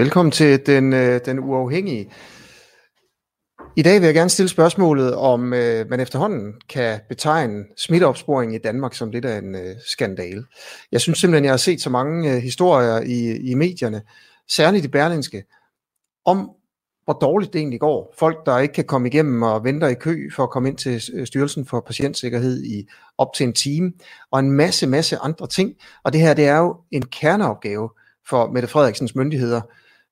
Velkommen til den, øh, den uafhængige. I dag vil jeg gerne stille spørgsmålet, om øh, man efterhånden kan betegne smitteopsporing i Danmark som lidt af en øh, skandale. Jeg synes simpelthen, jeg har set så mange øh, historier i, i medierne, særligt i Berlinske, om hvor dårligt det egentlig går. Folk, der ikke kan komme igennem og venter i kø for at komme ind til øh, Styrelsen for Patientsikkerhed i op til en time, og en masse, masse andre ting. Og det her, det er jo en kerneopgave for Mette Frederiksens myndigheder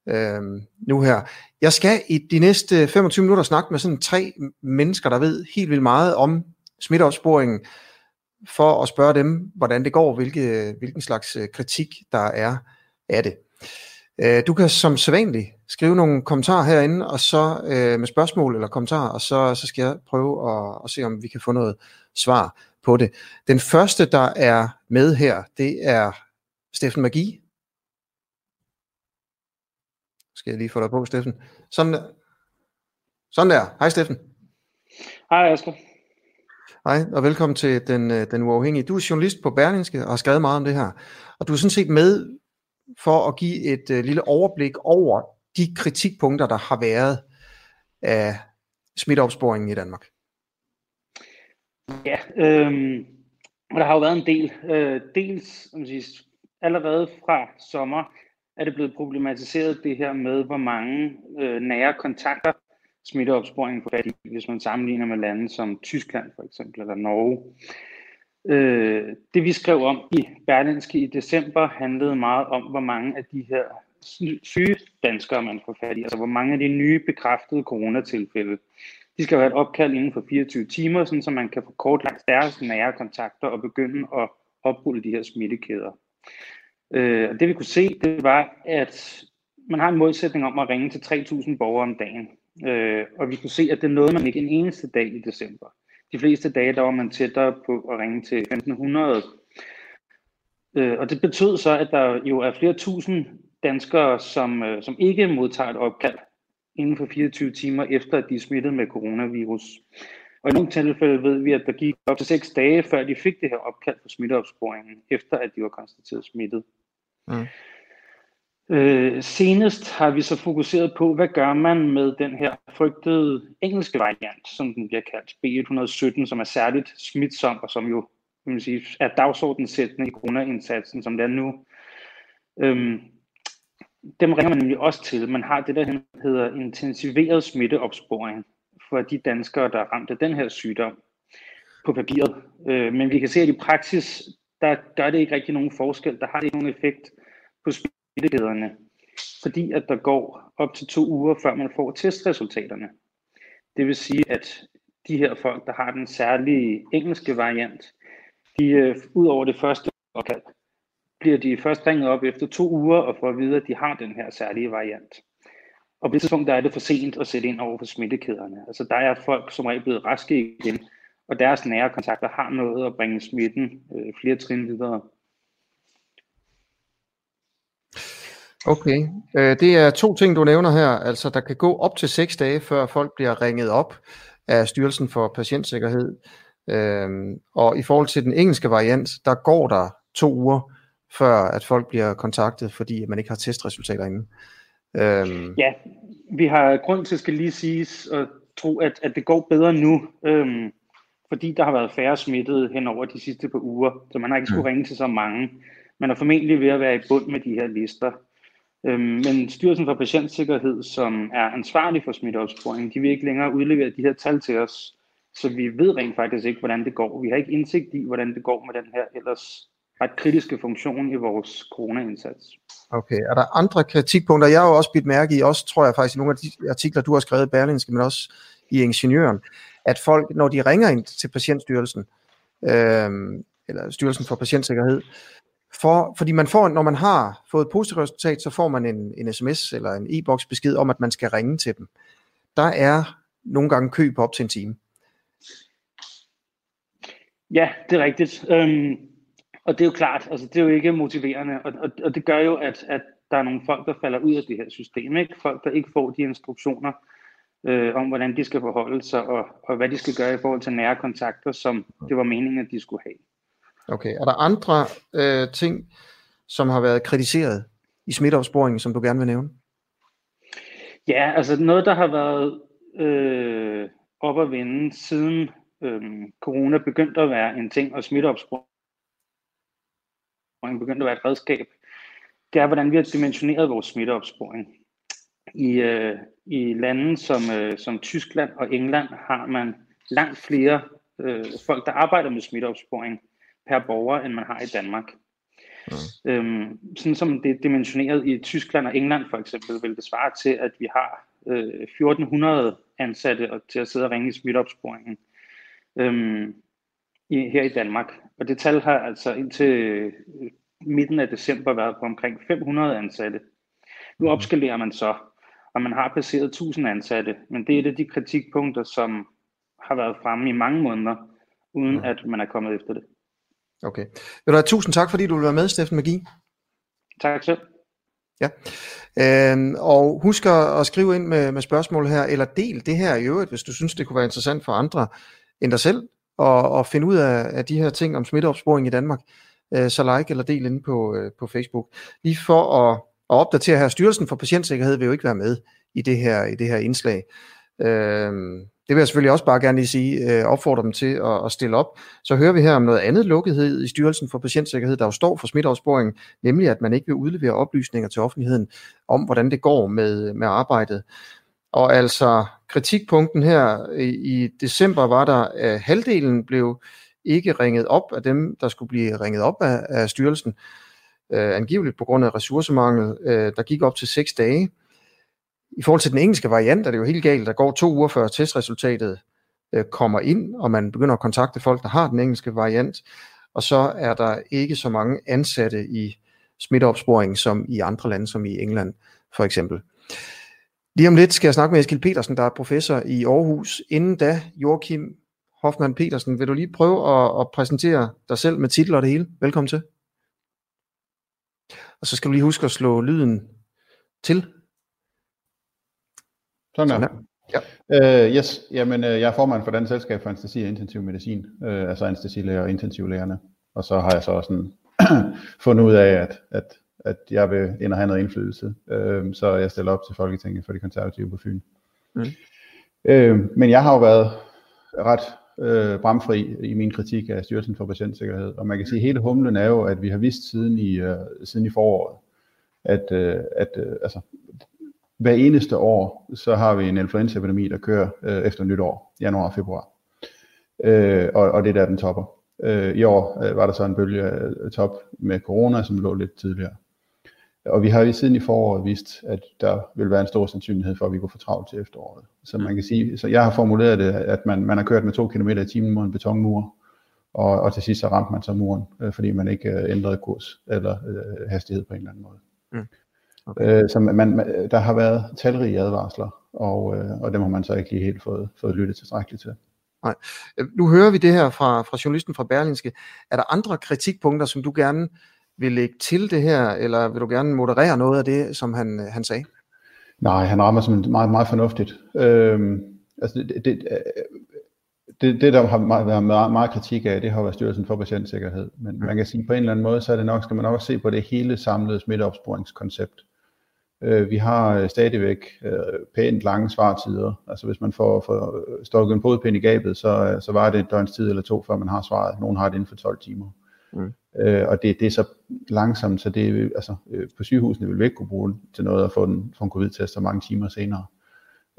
øh, nu her. Jeg skal i de næste 25 minutter snakke med sådan tre mennesker, der ved helt vildt meget om smitteopsporingen, for at spørge dem, hvordan det går, hvilke, hvilken slags øh, kritik der er af det. Øh, du kan som sædvanligt skrive nogle kommentarer herinde, og så øh, med spørgsmål eller kommentarer, og så, så skal jeg prøve at, at se, om vi kan få noget svar på det. Den første, der er med her, det er Steffen Magi. Skal jeg lige få dig på, Steffen. Sådan der. Sådan der. Hej, Steffen. Hej, Asger. Hej, og velkommen til den, øh, den uafhængige. Du er journalist på Berlingske og har skrevet meget om det her. Og du er sådan set med for at give et uh, lille overblik over de kritikpunkter, der har været af smitteopsporingen i Danmark. Ja, øhm, og der har jo været en del. Øh, dels man siger, allerede fra sommer er det blevet problematiseret det her med, hvor mange øh, nære kontakter smitteopsporingen får fat i, hvis man sammenligner med lande som Tyskland for eksempel, eller Norge. Øh, det vi skrev om i Berlinske i december handlede meget om, hvor mange af de her syge danskere man får fat i, altså hvor mange af de nye bekræftede coronatilfælde. De skal have et opkald inden for 24 timer, sådan, så man kan få kortlagt deres nære kontakter og begynde at oprulle de her smittekæder. Øh, og det vi kunne se, det var, at man har en målsætning om at ringe til 3.000 borgere om dagen. Øh, og vi kunne se, at det nåede man ikke en eneste dag i december. De fleste dage, der var man tættere på at ringe til 1.500. Øh, og det betød så, at der jo er flere tusind danskere, som, øh, som ikke modtager et opkald inden for 24 timer efter, at de er smittet med coronavirus. Og i nogle tilfælde ved vi, at der gik op til 6 dage, før de fik det her opkald for smitteopsporingen, efter at de var konstateret smittet. Mm. Øh, senest har vi så fokuseret på, hvad gør man med den her frygtede engelske variant, som den bliver kaldt, B117, som er særligt smitsom, og som jo kan man sige, er dagsordensættende i coronaindsatsen, som det er nu. Øhm, dem ringer man nemlig også til. Man har det, der hedder intensiveret smitteopsporing for de danskere, der er ramt af den her sygdom på papiret. Øh, men vi kan se, at i praksis, der gør det ikke rigtig nogen forskel. Der har det ikke nogen effekt på smittekæderne, fordi at der går op til to uger, før man får testresultaterne. Det vil sige, at de her folk, der har den særlige engelske variant, de øh, ud over det første opkald, bliver de først ringet op efter to uger og får at vide, at de har den her særlige variant. Og på det tidspunkt der er det for sent at sætte ind over for smittekæderne. Altså der er folk som er blevet raske igen, og deres nære kontakter har noget at bringe smitten øh, flere trin videre. Okay, øh, det er to ting, du nævner her. Altså, der kan gå op til seks dage, før folk bliver ringet op af Styrelsen for Patientsikkerhed. Øh, og i forhold til den engelske variant, der går der to uger, før at folk bliver kontaktet, fordi man ikke har testresultater inde. Øhm. Ja, vi har grund til, skal lige sige, at tro, at, at det går bedre nu, øhm, fordi der har været færre smittede hen over de sidste par uger, så man har ikke skulle ringe til så mange. Man er formentlig ved at være i bund med de her lister. Øhm, men Styrelsen for Patientsikkerhed, som er ansvarlig for smitteopsporing, de vil ikke længere udlevere de her tal til os, så vi ved rent faktisk ikke, hvordan det går. Vi har ikke indsigt i, hvordan det går med den her ellers ret kritiske funktion i vores corona-indsats. Okay, er der andre kritikpunkter? Jeg har jo også bidt mærke i, også tror jeg faktisk i nogle af de artikler, du har skrevet i Berlinske, men også i Ingeniøren, at folk, når de ringer ind til Patientstyrelsen, øh, eller Styrelsen for Patientsikkerhed, for, fordi man får, når man har fået et positivt resultat, så får man en, en sms eller en e-boks besked om, at man skal ringe til dem. Der er nogle gange kø på op til en time. Ja, det er rigtigt. Øhm, og det er jo klart, altså det er jo ikke motiverende, og, og, og det gør jo, at, at der er nogle folk, der falder ud af det her system. Ikke? Folk, der ikke får de instruktioner øh, om, hvordan de skal forholde sig, og, og hvad de skal gøre i forhold til nære kontakter, som det var meningen, at de skulle have. Okay, er der andre øh, ting, som har været kritiseret i smitteopsporingen, som du gerne vil nævne? Ja, altså noget, der har været øh, op at vende siden øh, corona begyndte at være en ting, og smitteopsporing begyndte at være et redskab, det er, hvordan vi har dimensioneret vores smitteopsporing. I, øh, i lande som, øh, som Tyskland og England har man langt flere øh, folk, der arbejder med smitteopsporing per borger, end man har i Danmark. Mm. Øhm, sådan som det er dimensioneret i Tyskland og England for eksempel, vil det svare til, at vi har øh, 1400 ansatte til at sidde og ringe i smitteopsporingen øhm, i, her i Danmark. Og det tal har altså indtil øh, midten af december været på omkring 500 ansatte. Nu mm. opskalerer man så, og man har passeret 1000 ansatte, men det er et af de kritikpunkter, som har været fremme i mange måneder, uden mm. at man er kommet efter det. Okay. Vil du tusind tak, fordi du vil være med, Steffen Magi. Tak selv. Ja, øhm, og husk at skrive ind med, med spørgsmål her, eller del det her i øvrigt, hvis du synes, det kunne være interessant for andre end dig selv, og, og finde ud af, af de her ting om smitteopsporing i Danmark, øh, så like eller del inde på, øh, på Facebook. Lige for at, at opdatere her, Styrelsen for Patientsikkerhed vil jo ikke være med i det her, i det her indslag. Øh, det vil jeg selvfølgelig også bare gerne lige sige, øh, opfordre dem til at, at stille op. Så hører vi her om noget andet lukkethed i Styrelsen for Patientsikkerhed, der jo står for smitteopsporing, nemlig at man ikke vil udlevere oplysninger til offentligheden om, hvordan det går med, med arbejdet. Og altså kritikpunkten her i, i december var der, at halvdelen blev ikke ringet op af dem, der skulle blive ringet op af, af styrelsen, øh, angiveligt på grund af ressourcemangel, øh, der gik op til seks dage. I forhold til den engelske variant er det jo helt galt. Der går to uger før testresultatet øh, kommer ind, og man begynder at kontakte folk, der har den engelske variant. Og så er der ikke så mange ansatte i smitteopsporing som i andre lande, som i England for eksempel. Lige om lidt skal jeg snakke med Eskild Petersen, der er professor i Aarhus. Inden da, Joachim Hoffmann Petersen, vil du lige prøve at, at præsentere dig selv med titel og det hele? Velkommen til. Og så skal du lige huske at slå lyden til. Sådan, Sådan Ja. Uh, yes, jamen uh, jeg er formand for den selskab for anestesi og intensiv medicin, uh, altså anestesilæger og intensivlægerne. Og så har jeg så også fundet ud af, at, at, at jeg vil ind og have noget indflydelse. Uh, så jeg stiller op til Folketinget for de konservative på Fyn. Mm. Uh, men jeg har jo været ret uh, bramfri i min kritik af Styrelsen for Patientsikkerhed. Og man kan sige, at hele humlen er jo, at vi har vidst siden i, uh, siden i foråret, at, uh, at uh, altså, hver eneste år, så har vi en influenzaepidemi, der kører øh, efter nytår, januar og februar. Øh, og, og det er der, den topper. Øh, I år øh, var der så en bølge øh, top med corona, som lå lidt tidligere. Og vi har jo siden i foråret vist, at der vil være en stor sandsynlighed for, at vi går for travlt til efteråret. Så man kan sige, så jeg har formuleret det, at man, man har kørt med 2 km i timen mod en betonmur, og, og til sidst så ramte man så muren, øh, fordi man ikke øh, ændrede kurs eller øh, hastighed på en eller anden måde. Mm. Okay. Øh, så man, der har været talrige advarsler, og, øh, og dem har man så ikke lige helt fået, fået lyttet tilstrækkeligt til. Nej. Øh, nu hører vi det her fra, fra journalisten fra Berlingske. Er der andre kritikpunkter, som du gerne vil lægge til det her, eller vil du gerne moderere noget af det, som han, han sagde? Nej, han rammer som meget, meget fornuftigt. Øhm, altså det, det, det, det, der har været meget, meget kritik af, det har været Styrelsen for Patientsikkerhed. Men man kan sige, på en eller anden måde, så er det nok, skal man nok også se på det hele samlede smitteopsporingskoncept. Øh, vi har øh, stadigvæk øh, pænt lange svartider. Altså hvis man får, får stukket en podpind i gabet, så, så var det et døgns tid eller to, før man har svaret. Nogle har det inden for 12 timer. Mm. Øh, og det, det er så langsomt, så det, altså, øh, på sygehusene vil vi ikke kunne bruge til noget at få en, få en covid-test så mange timer senere.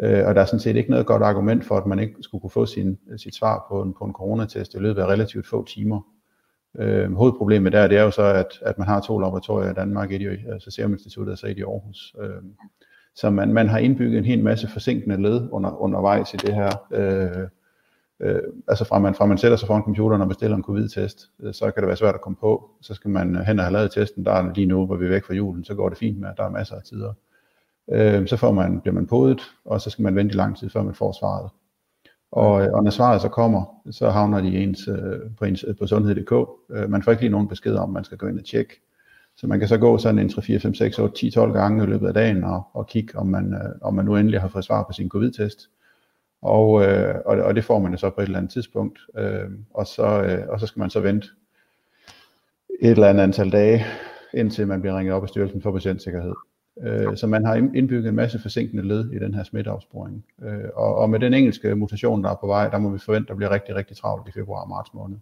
Øh, og der er sådan set ikke noget godt argument for, at man ikke skulle kunne få sin, sit svar på en, på en coronatest i løbet af relativt få timer. Øh, hovedproblemet der, det er jo så, at, at man har to laboratorier i Danmark, et i altså Serum Instituttet og så et i Aarhus. Øh, så man, man har indbygget en hel masse forsinkende led under, undervejs i det her. Øh, øh, altså fra man, fra man sætter sig foran computeren og bestiller en covid-test, øh, så kan det være svært at komme på. Så skal man hen og have lavet testen, der er lige nu, hvor vi er væk fra julen, så går det fint med, at der er masser af tider. Øh, så får man, bliver man podet, og så skal man vente i lang tid, før man får svaret. Og, øh, og når svaret så kommer, så havner de ens, øh, på, ens, på sundhed.dk. Øh, man får ikke lige nogen besked om, man skal gå ind og tjekke. Så man kan så gå sådan en 3, 4, 5, 6, 8, 10, 12 gange i løbet af dagen og, og kigge, om man, øh, om man nu endelig har fået svar på sin covid-test. Og, øh, og, og det får man jo så på et eller andet tidspunkt. Øh, og, så, øh, og så skal man så vente et eller andet antal dage, indtil man bliver ringet op af Styrelsen for Patientsikkerhed. Øh, så man har indbygget en masse forsinkende led i den her smitteopsporing. Øh, og, og med den engelske mutation, der er på vej, der må vi forvente, at der bliver rigtig, rigtig travlt i februar og marts måned.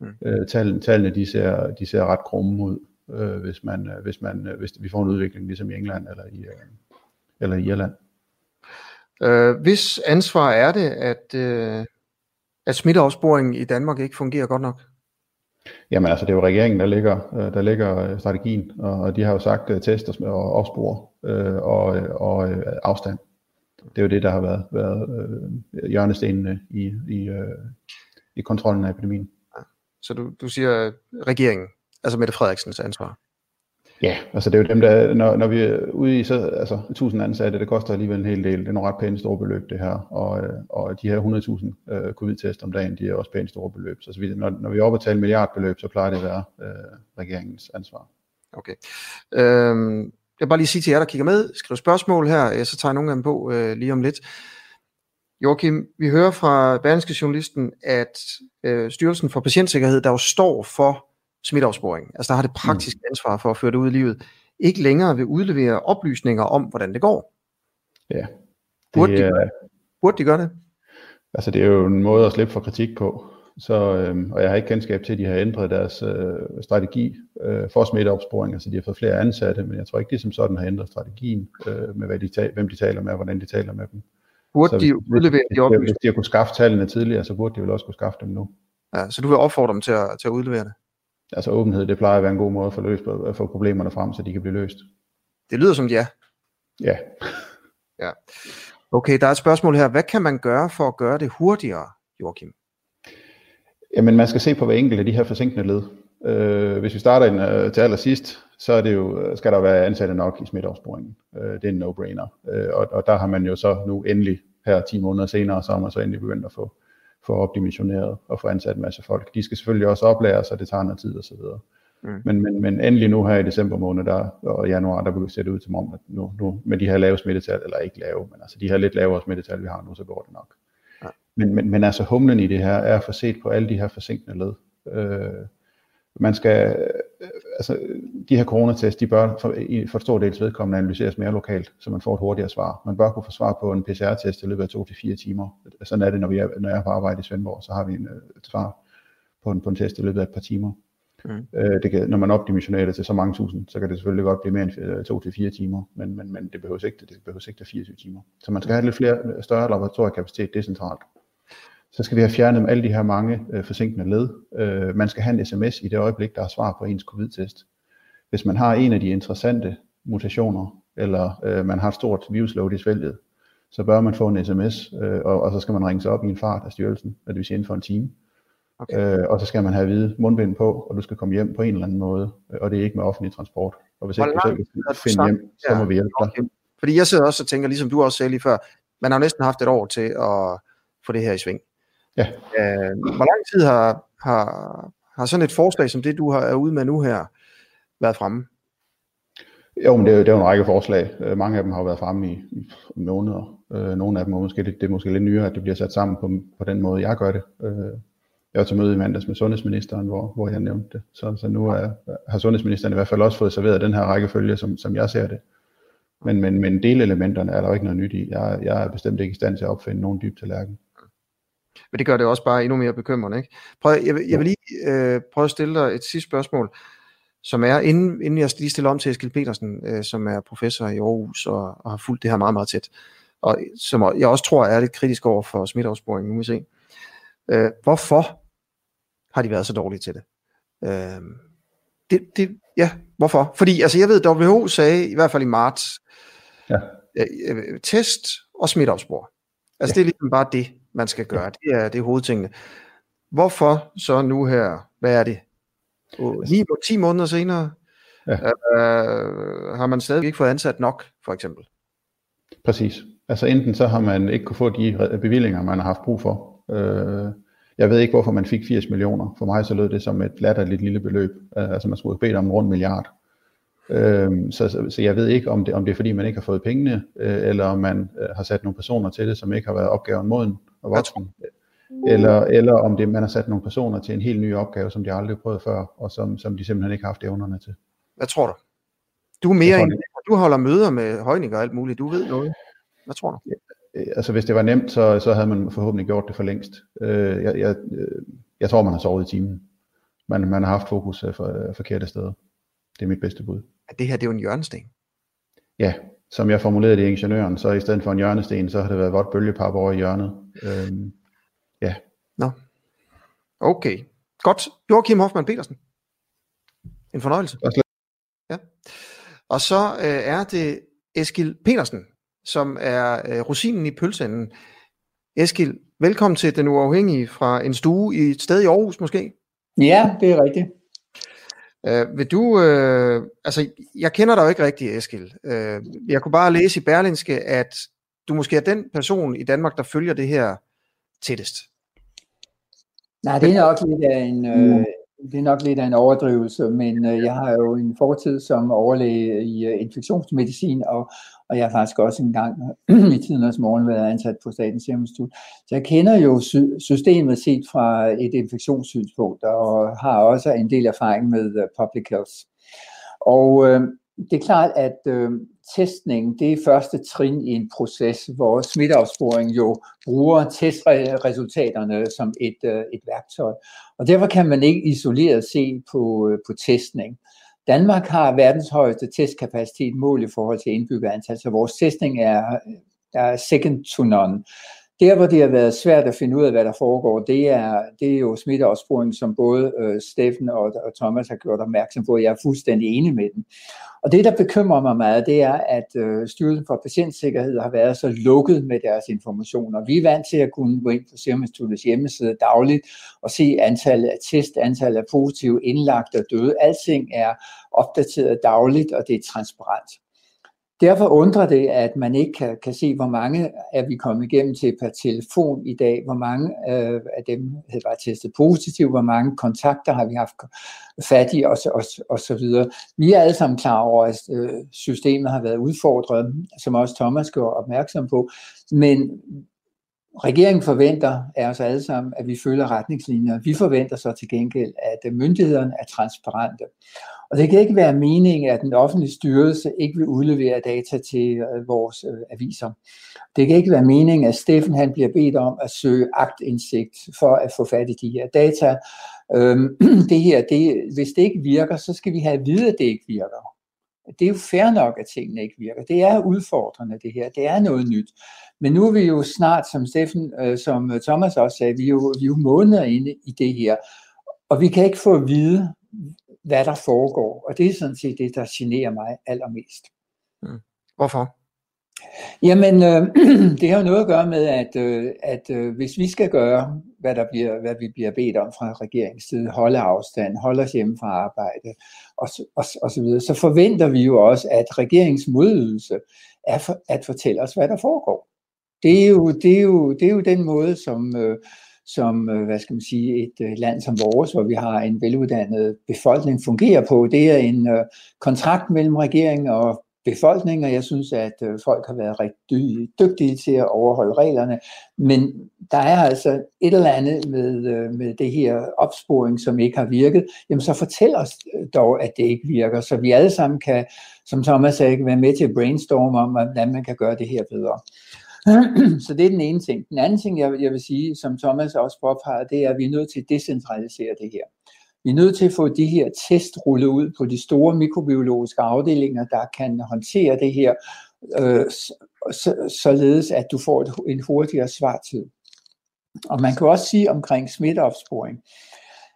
Mm. Øh, tallene, tallene de ser, de ser ret grumme ud, øh, hvis, man, øh, hvis, man, øh, hvis vi får en udvikling ligesom i England eller i, øh, eller i Irland. Øh, hvis ansvar er det, at, øh, at smitteopsporingen i Danmark ikke fungerer godt nok? Jamen altså, det er jo regeringen, der ligger, øh, der ligger øh, strategien, og de har jo sagt uh, test og opspor uh, og, og afstand. Det er jo det, der har været, været uh, hjørnestenene i, i, uh, i kontrollen af epidemien. Så du, du siger regeringen, altså Mette Frederiksens ansvar? Ja, altså det er jo dem, der, når, når vi er ude i så, altså 1000 ansatte, det koster alligevel en hel del. Det er nogle ret pænt store beløb, det her. Og, og de her 100.000 øh, covid-test om dagen, de er også pænt store beløb. Så, så vi, når, når vi er oppe at tale milliardbeløb, så plejer det at være øh, regeringens ansvar. Okay. Øhm, jeg vil bare lige sige til jer, der kigger med, skriv spørgsmål her, så tager jeg nogle af dem på øh, lige om lidt. Joachim, vi hører fra Berlingske Journalisten, at øh, Styrelsen for Patientsikkerhed, der jo står for smitteopsporing, altså der har det mm. praktiske ansvar for at føre det ud i livet, ikke længere vil udlevere oplysninger om, hvordan det går. Ja. Det, burde, de, burde de gøre det? Altså det er jo en måde at slippe for kritik på. Så, øhm, og jeg har ikke kendskab til, at de har ændret deres øh, strategi øh, for smitteopsporing. Altså de har fået flere ansatte, men jeg tror ikke, de som sådan har ændret strategien øh, med, hvad de ta- hvem de taler med og hvordan de taler med dem. Burde så de udlevere de oplysninger? Hvis de har kunnet skaffe tallene tidligere, så burde de vel også kunne skaffe dem nu. Ja, så du vil opfordre dem til at, til at udlevere det? Altså åbenhed, det plejer at være en god måde at få, løst, at få problemerne frem, så de kan blive løst. Det lyder som ja. Ja. ja. Okay, der er et spørgsmål her. Hvad kan man gøre for at gøre det hurtigere, Joachim? Jamen, man skal se på hver enkelt af de her forsinkende led. Øh, hvis vi starter ind, øh, til allersidst, så er det jo, skal der være ansatte nok i smitteopsporingen. Øh, det er en no-brainer. Øh, og, og der har man jo så nu endelig, her 10 måneder senere, så har man så endelig begyndt at få få opdimensioneret og få ansat en masse folk. De skal selvfølgelig også oplæres, så det tager noget tid osv. Mm. Men, men, men endelig nu her i december måned der, og januar, der begynder det ud til om, at nu, nu med de her lave smittetal, eller ikke lave, men altså de her lidt lavere smittetal, vi har nu, så går det nok. Ja. Men, men, men altså humlen i det her er at få set på alle de her forsinkende led. Øh, man skal, altså de her coronatest, de bør for, for stor dels vedkommende analyseres mere lokalt, så man får et hurtigere svar. Man bør kunne få svar på en PCR-test i løbet af to til fire timer. Sådan er det, når, vi er, når jeg er på arbejde i Svendborg, så har vi en, øh, et svar på en, på en test i løbet af et par timer. Mm. Øh, det kan, når man opdimensionerer det til så mange tusind, så kan det selvfølgelig godt blive mere end øh, to til fire timer, men, men, men det behøver ikke, det behøver ikke til 24 timer. Så man skal have lidt flere, større laboratoriekapacitet decentralt så skal vi have fjernet alle de her mange øh, forsinkende led. Øh, man skal have en sms i det øjeblik, der er svar på ens covid-test. Hvis man har en af de interessante mutationer, eller øh, man har et stort virusload i svælget, så bør man få en sms, øh, og, og så skal man ringe sig op i en fart af styrelsen, det vil sige inden for en time. Okay. Øh, og så skal man have hvide mundbind på, og du skal komme hjem på en eller anden måde, og det er ikke med offentlig transport. Og hvis ikke du selv kan finde hjem, så må vi hjælpe dig. Okay. Fordi jeg sidder også og tænker, ligesom du også sagde lige før, man har næsten haft et år til at få det her i sving. Ja. Øh, hvor lang tid har, har, har sådan et forslag som det, du har, er ude med nu her, været fremme? Jo, men det er, det er jo en række forslag. Øh, mange af dem har været fremme i, i måneder. Øh, nogle af dem er måske, det, det er måske lidt nyere, at det bliver sat sammen på, på den måde, jeg gør det. Øh, jeg var til møde i mandags med sundhedsministeren, hvor, hvor jeg nævnte det. Så, så nu er, har sundhedsministeren i hvert fald også fået serveret den her rækkefølge, som, som jeg ser det. Men, men, men delelementerne er der jo ikke noget nyt i. Jeg, jeg er bestemt ikke i stand til at opfinde nogen dyb tallerken. Men det gør det også bare endnu mere bekymrende. Ikke? Prøv, jeg, jeg vil lige øh, prøve at stille dig et sidste spørgsmål, som er, inden, inden jeg lige stiller om til Eskild Petersen, øh, som er professor i Aarhus og, og har fulgt det her meget, meget tæt, og som jeg også tror er lidt kritisk over for smitteopsporing, nu vi se. Øh, hvorfor har de været så dårlige til det? Øh, det, det? Ja, hvorfor? Fordi altså, jeg ved, WHO sagde, i hvert fald i marts, ja. øh, øh test og smitteopspor. Altså ja. det er ligesom bare det man skal gøre. Det er, det er hovedtingene. Hvorfor så nu her, hvad er det? 9 10 måneder senere, ja. øh, har man stadig ikke fået ansat nok, for eksempel. Præcis. Altså enten så har man ikke kunne få de bevillinger, man har haft brug for. Øh, jeg ved ikke, hvorfor man fik 80 millioner. For mig så lød det som et latterligt lille beløb. Øh, altså man skulle bede om en rund milliard. Øh, så, så, så jeg ved ikke, om det, om det er fordi, man ikke har fået pengene, øh, eller om man øh, har sat nogle personer til det, som ikke har været opgaven moden og voksen. Eller, eller om det, man har sat nogle personer til en helt ny opgave, som de aldrig har prøvet før, og som, som de simpelthen ikke har haft evnerne til. Hvad tror du? Du er mere, tror, du holder møder med Højning og alt muligt. Du ved noget. Hvad tror du? Øh, altså hvis det var nemt, så, så havde man forhåbentlig gjort det for længst. Øh, jeg, jeg, jeg tror, man har sovet i timen. Man, man har haft fokus for forkerte steder. Det er mit bedste bud. At det her, det er jo en hjørnesten. Ja, som jeg formulerede det i ingeniøren, så i stedet for en hjørnesten, så har det været vådt bølgepap over i hjørnet. Øhm, ja. Nå. Okay. Godt. Joachim Hoffmann Petersen. En fornøjelse. Ja. Og så øh, er det Eskil Petersen, som er øh, rosinen i pølseenden. Eskil, velkommen til Den Uafhængige fra en stue i et sted i Aarhus måske. Ja, det er rigtigt. Uh, vil du, uh, altså jeg kender dig jo ikke rigtig, Eskil. Uh, jeg kunne bare læse i Berlinske, at du måske er den person i Danmark, der følger det her tættest. Nej, det er nok lidt af en, øh, det er nok lidt af en overdrivelse, men øh, jeg har jo en fortid som overlæge i øh, infektionsmedicin, og, og jeg har faktisk også engang i tidernes morgen været ansat på Statens Serum Institut. Så jeg kender jo sy- systemet set fra et infektionssynspunkt, og har også en del erfaring med øh, public health. Og øh, det er klart, at øh, testning det er første trin i en proces, hvor smitteopsporing jo bruger testresultaterne som et, øh, et værktøj. Og derfor kan man ikke isoleret se på, øh, på testning. Danmark har verdens højeste testkapacitet mål i forhold til indbyggerantal, så vores testning er, er second to none. Der, hvor det har været svært at finde ud af, hvad der foregår, det er, det er jo smitteopsporing, som både øh, Steffen og, og Thomas har gjort opmærksom på. Jeg er fuldstændig enig med dem. Og det, der bekymrer mig meget, det er, at øh, Styrelsen for Patientsikkerhed har været så lukket med deres informationer. Vi er vant til at kunne gå ind på Serum Instituttets hjemmeside dagligt og se antallet af test, antallet af positive indlagte og døde. Alting er opdateret dagligt, og det er transparent. Derfor undrer det, at man ikke kan, kan se, hvor mange er vi kommet igennem til per telefon i dag, hvor mange øh, af dem har bare testet positivt, hvor mange kontakter har vi haft fat i og, og, og så videre. Vi er alle sammen klar over, at øh, systemet har været udfordret, som også Thomas gjorde opmærksom på, men Regeringen forventer af os alle sammen, at vi følger retningslinjer. Vi forventer så til gengæld, at myndighederne er transparente. Og det kan ikke være meningen, at den offentlige styrelse ikke vil udlevere data til øh, vores øh, aviser. Det kan ikke være meningen, at Steffen han bliver bedt om at søge agtindsigt for at få fat i de her data. Øhm, det her, det, hvis det ikke virker, så skal vi have at vide, at det ikke virker. Det er jo fair nok, at tingene ikke virker. Det er udfordrende, det her. Det er noget nyt. Men nu er vi jo snart, som Steffen, øh, som Thomas også sagde, vi er, jo, vi er jo måneder inde i det her. Og vi kan ikke få at vide, hvad der foregår. Og det er sådan set det, der generer mig allermest. Mm. Hvorfor? Jamen, øh, det har jo noget at gøre med, at, øh, at øh, hvis vi skal gøre, hvad, der bliver, hvad vi bliver bedt om fra regeringens side, holde afstand, holde os hjemme fra arbejde og, og, og så videre, så forventer vi jo også, at regeringens modydelse er for, at fortælle os, hvad der foregår. Det er jo, det er jo, det er jo den måde, som, øh, som øh, hvad skal man sige, et øh, land som vores, hvor vi har en veluddannet befolkning, fungerer på. Det er en øh, kontrakt mellem regering og befolkning, og jeg synes, at øh, folk har været rigtig dygtige til at overholde reglerne. Men der er altså et eller andet med, med det her opsporing, som ikke har virket. Jamen så fortæl os dog, at det ikke virker, så vi alle sammen kan, som Thomas sagde, være med til at brainstorme om, hvordan man kan gøre det her bedre. Så det er den ene ting. Den anden ting, jeg, jeg vil sige, som Thomas også påpeger, det er, at vi er nødt til at decentralisere det her. Vi er nødt til at få de her test rullet ud på de store mikrobiologiske afdelinger, der kan håndtere det her, øh, så, således at du får et, en hurtigere svartid. Og man kan også sige omkring smitteopsporing,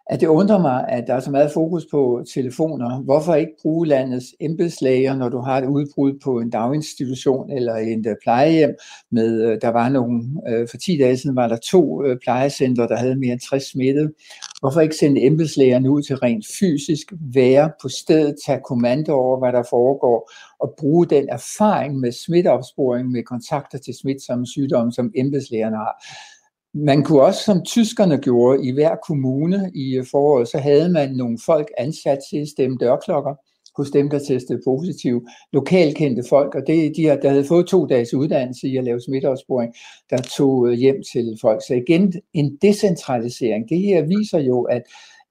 at det undrer mig, at der er så meget fokus på telefoner. Hvorfor ikke bruge landets embedslæger, når du har et udbrud på en daginstitution eller en øh, plejehjem? Med, øh, der var nogle, øh, for 10 dage siden var der to plejecentre, der havde mere end 60 smittet. Hvorfor ikke sende embedslægerne ud til rent fysisk, være på stedet, tage kommando over, hvad der foregår, og bruge den erfaring med smitteopsporing, med kontakter til smitsomme sygdomme, som embedslægerne har man kunne også, som tyskerne gjorde i hver kommune i øh, foråret, så havde man nogle folk ansat til at stemme dørklokker hos dem, der testede positiv. Lokalkendte folk, og det, de der havde fået to dages uddannelse i at lave smitteopsporing, der tog øh, hjem til folk. Så igen, en decentralisering. Det her viser jo, at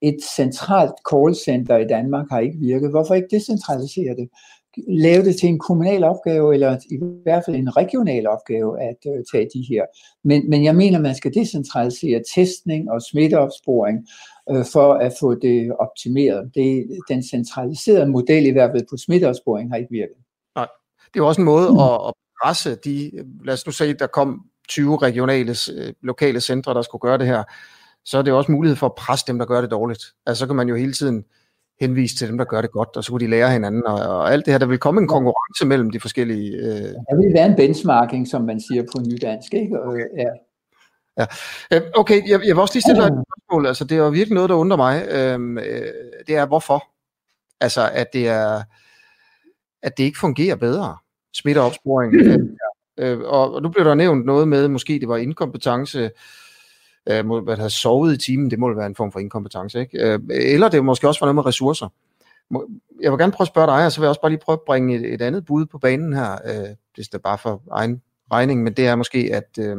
et centralt callcenter i Danmark har ikke virket. Hvorfor ikke decentralisere det? Lave det til en kommunal opgave, eller i hvert fald en regional opgave at uh, tage de her. Men, men jeg mener, man skal decentralisere testning og smitteopsporing uh, for at få det optimeret. Det, den centraliserede model, i hvert fald på smitteopsporing, har ikke virket. Nej, det er også en måde mm. at, at presse de, lad os nu sige, der kom 20 regionale, lokale centre, der skulle gøre det her, så er det også mulighed for at presse dem, der gør det dårligt. Altså så kan man jo hele tiden henvise til dem, der gør det godt, og så kunne de lære hinanden, og, og alt det her. Der vil komme en konkurrence mellem de forskellige... Øh... Der vil være en benchmarking, som man siger på nydansk, ikke? Og, ja. Ja. Øh, okay, jeg, jeg vil også lige stille dig et spørgsmål. Altså, det er jo virkelig noget, der undrer mig. Øhm, øh, det er, hvorfor? Altså, at det er at det ikke fungerer bedre. Smitteopsporing. øh, og, og nu blev der nævnt noget med, måske det var inkompetence, øh, må, hvad har sovet i timen, det må være en form for inkompetence, ikke? Øh, eller det er måske også var noget med ressourcer. Jeg vil gerne prøve at spørge dig, og så vil jeg også bare lige prøve at bringe et, et andet bud på banen her. Øh, det er bare for egen regning, men det er måske, at øh,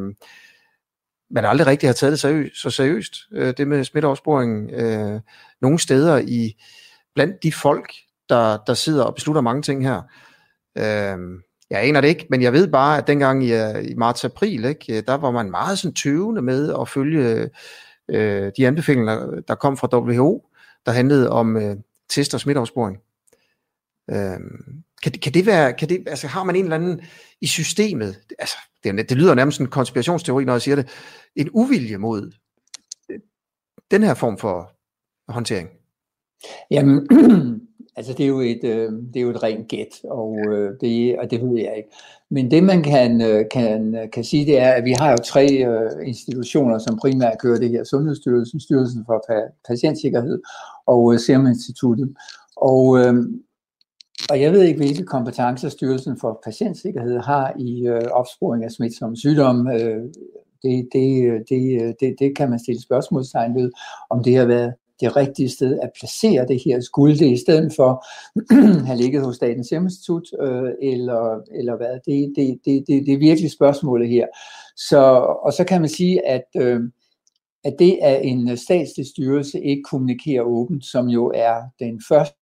man aldrig rigtig har taget det seriøst, så seriøst, øh, det med smitteopsporingen. Øh, nogle steder i blandt de folk, der, der sidder og beslutter mange ting her. Øh, jeg aner det ikke, men jeg ved bare, at dengang i, øh, i marts-april, ikke, øh, der var man meget sådan tøvende med at følge øh, de anbefalinger, der kom fra WHO, der handlede om øh, test og smitteopsporing. Øh, kan, kan det være, kan det, altså har man en eller anden i systemet, altså det, det lyder nærmest en konspirationsteori, når jeg siger det, en uvilje mod øh, den her form for håndtering? Jamen, Altså det er jo et, øh, det er jo et rent gæt, og, øh, det, og det ved jeg ikke. Men det man kan, øh, kan, øh, kan sige, det er, at vi har jo tre øh, institutioner, som primært kører det her. Sundhedsstyrelsen, Styrelsen for Patientsikkerhed og øh, Serum Instituttet. Og, øh, og jeg ved ikke, hvilke kompetencer Styrelsen for Patientsikkerhed har i øh, opsporing af smitsomme sygdomme. Øh, det, det, det, øh, det, det kan man stille spørgsmålstegn ved, om det har været det rigtige sted at placere det her. Skulle det i stedet for have ligget hos Statens Serum Institut, øh, eller, eller hvad? Det, det, det, det, det er virkelig spørgsmålet her. Så, og så kan man sige, at, øh, at det, at en statslig styrelse ikke kommunikerer åbent, som jo er den første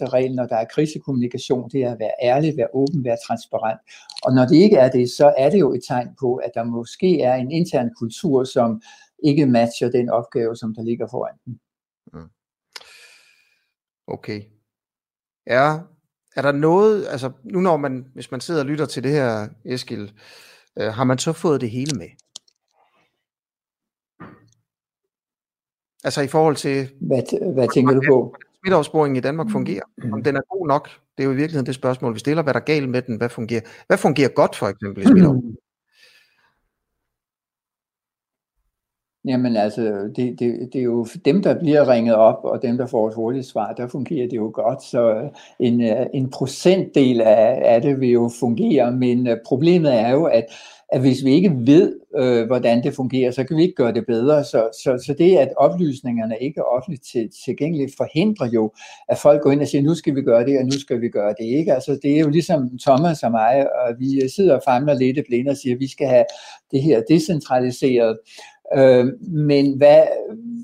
regel, når der er krisekommunikation, det er at være ærlig, være åben, være transparent. Og når det ikke er det, så er det jo et tegn på, at der måske er en intern kultur, som ikke matcher den opgave, som der ligger foran den. Mm. Okay. Er, er der noget, altså nu når man, hvis man sidder og lytter til det her, Eskil, øh, har man så fået det hele med? Altså i forhold til... Hvad, hvad tænker du på? Smitteopsporingen i Danmark fungerer. Mm. Om den er god nok, det er jo i virkeligheden det spørgsmål, vi stiller. Hvad der er galt med den? Hvad fungerer, hvad fungerer godt for eksempel i smitteopsporingen? Jamen altså, det, det, det er jo dem, der bliver ringet op, og dem, der får et hurtigt svar, der fungerer det jo godt. Så øh, en, øh, en procentdel af, af det vil jo fungere, men øh, problemet er jo, at, at hvis vi ikke ved, øh, hvordan det fungerer, så kan vi ikke gøre det bedre. Så, så, så det, at oplysningerne ikke er offentligt til, tilgængelige, forhindrer jo, at folk går ind og siger, nu skal vi gøre det, og nu skal vi gøre det. Ikke? Altså, det er jo ligesom Thomas og mig, og vi sidder og famler lidt blinde og siger, at vi skal have det her decentraliseret. Øh, men hvad,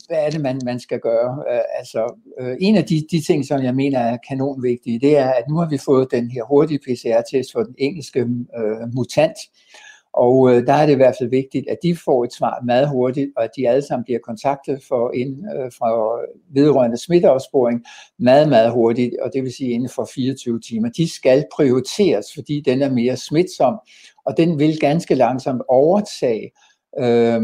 hvad er det, man, man skal gøre? Øh, altså, øh, en af de, de ting, som jeg mener er kanonvigtige, det er, at nu har vi fået den her hurtige PCR-test for den engelske øh, mutant, og øh, der er det i hvert fald vigtigt, at de får et svar meget hurtigt, og at de alle sammen bliver kontaktet for ind, øh, fra vedrørende smitteopsporing meget, meget hurtigt, og det vil sige inden for 24 timer. De skal prioriteres, fordi den er mere smitsom, og den vil ganske langsomt overtage øh,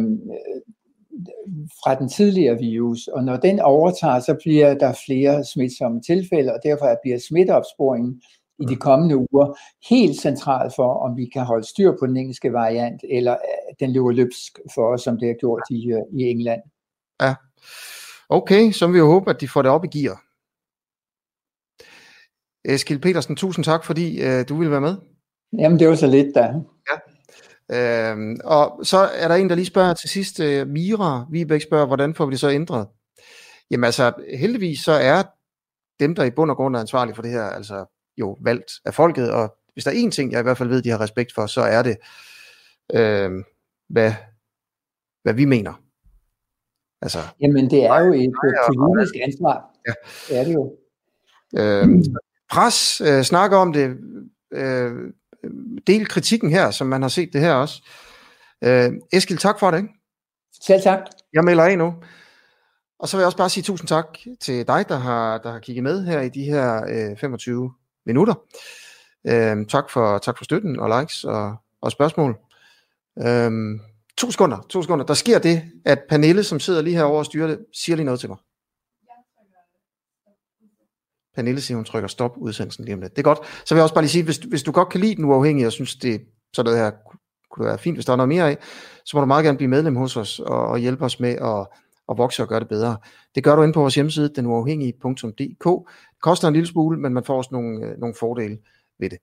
fra den tidligere virus, og når den overtager, så bliver der flere smitsomme tilfælde, og derfor bliver smitteopsporingen i de kommende uger helt central for, om vi kan holde styr på den engelske variant, eller øh, den løber løbsk for os, som det har gjort i, øh, i England. Ja, okay, så vi jo håbe, at de får det op i gear. Eskil Petersen, tusind tak, fordi uh, du ville være med. Jamen, det var så lidt da. Ja. Øhm, og så er der en, der lige spørger til sidst, uh, Mira Vibæk spørger, hvordan får vi det så ændret? Jamen altså, heldigvis så er dem, der i bund og grund er ansvarlige for det her, altså jo valgt af folket, og hvis der er én ting, jeg i hvert fald ved, de har respekt for, så er det, øh, hvad, hvad vi mener. Altså, Jamen det er jo et politisk ansvar. Ja. Det er det jo. Øh, pres, øh, snakke om det, øh, del kritikken her, som man har set det her også. Øh, Eskil, tak for det. Ikke? Selv tak. Jeg melder af nu. Og så vil jeg også bare sige tusind tak til dig, der har, der har kigget med her i de her øh, 25 minutter. Øh, tak, for, tak for støtten og likes og, og spørgsmål. Øh, to sekunder, to sekunder. Der sker det, at Pernille, som sidder lige herovre og styrer det, siger lige noget til mig. Pernille siger, hun trykker stop udsendelsen lige om lidt. Det er godt. Så vil jeg også bare lige sige, hvis, hvis du godt kan lide den uafhængige, og synes, det sådan noget her kunne være fint, hvis der er noget mere af, så må du meget gerne blive medlem hos os og, og hjælpe os med at, at vokse og gøre det bedre. Det gør du ind på vores hjemmeside, denuafhængige.dk. Det koster en lille smule, men man får også nogle, øh, nogle fordele ved det.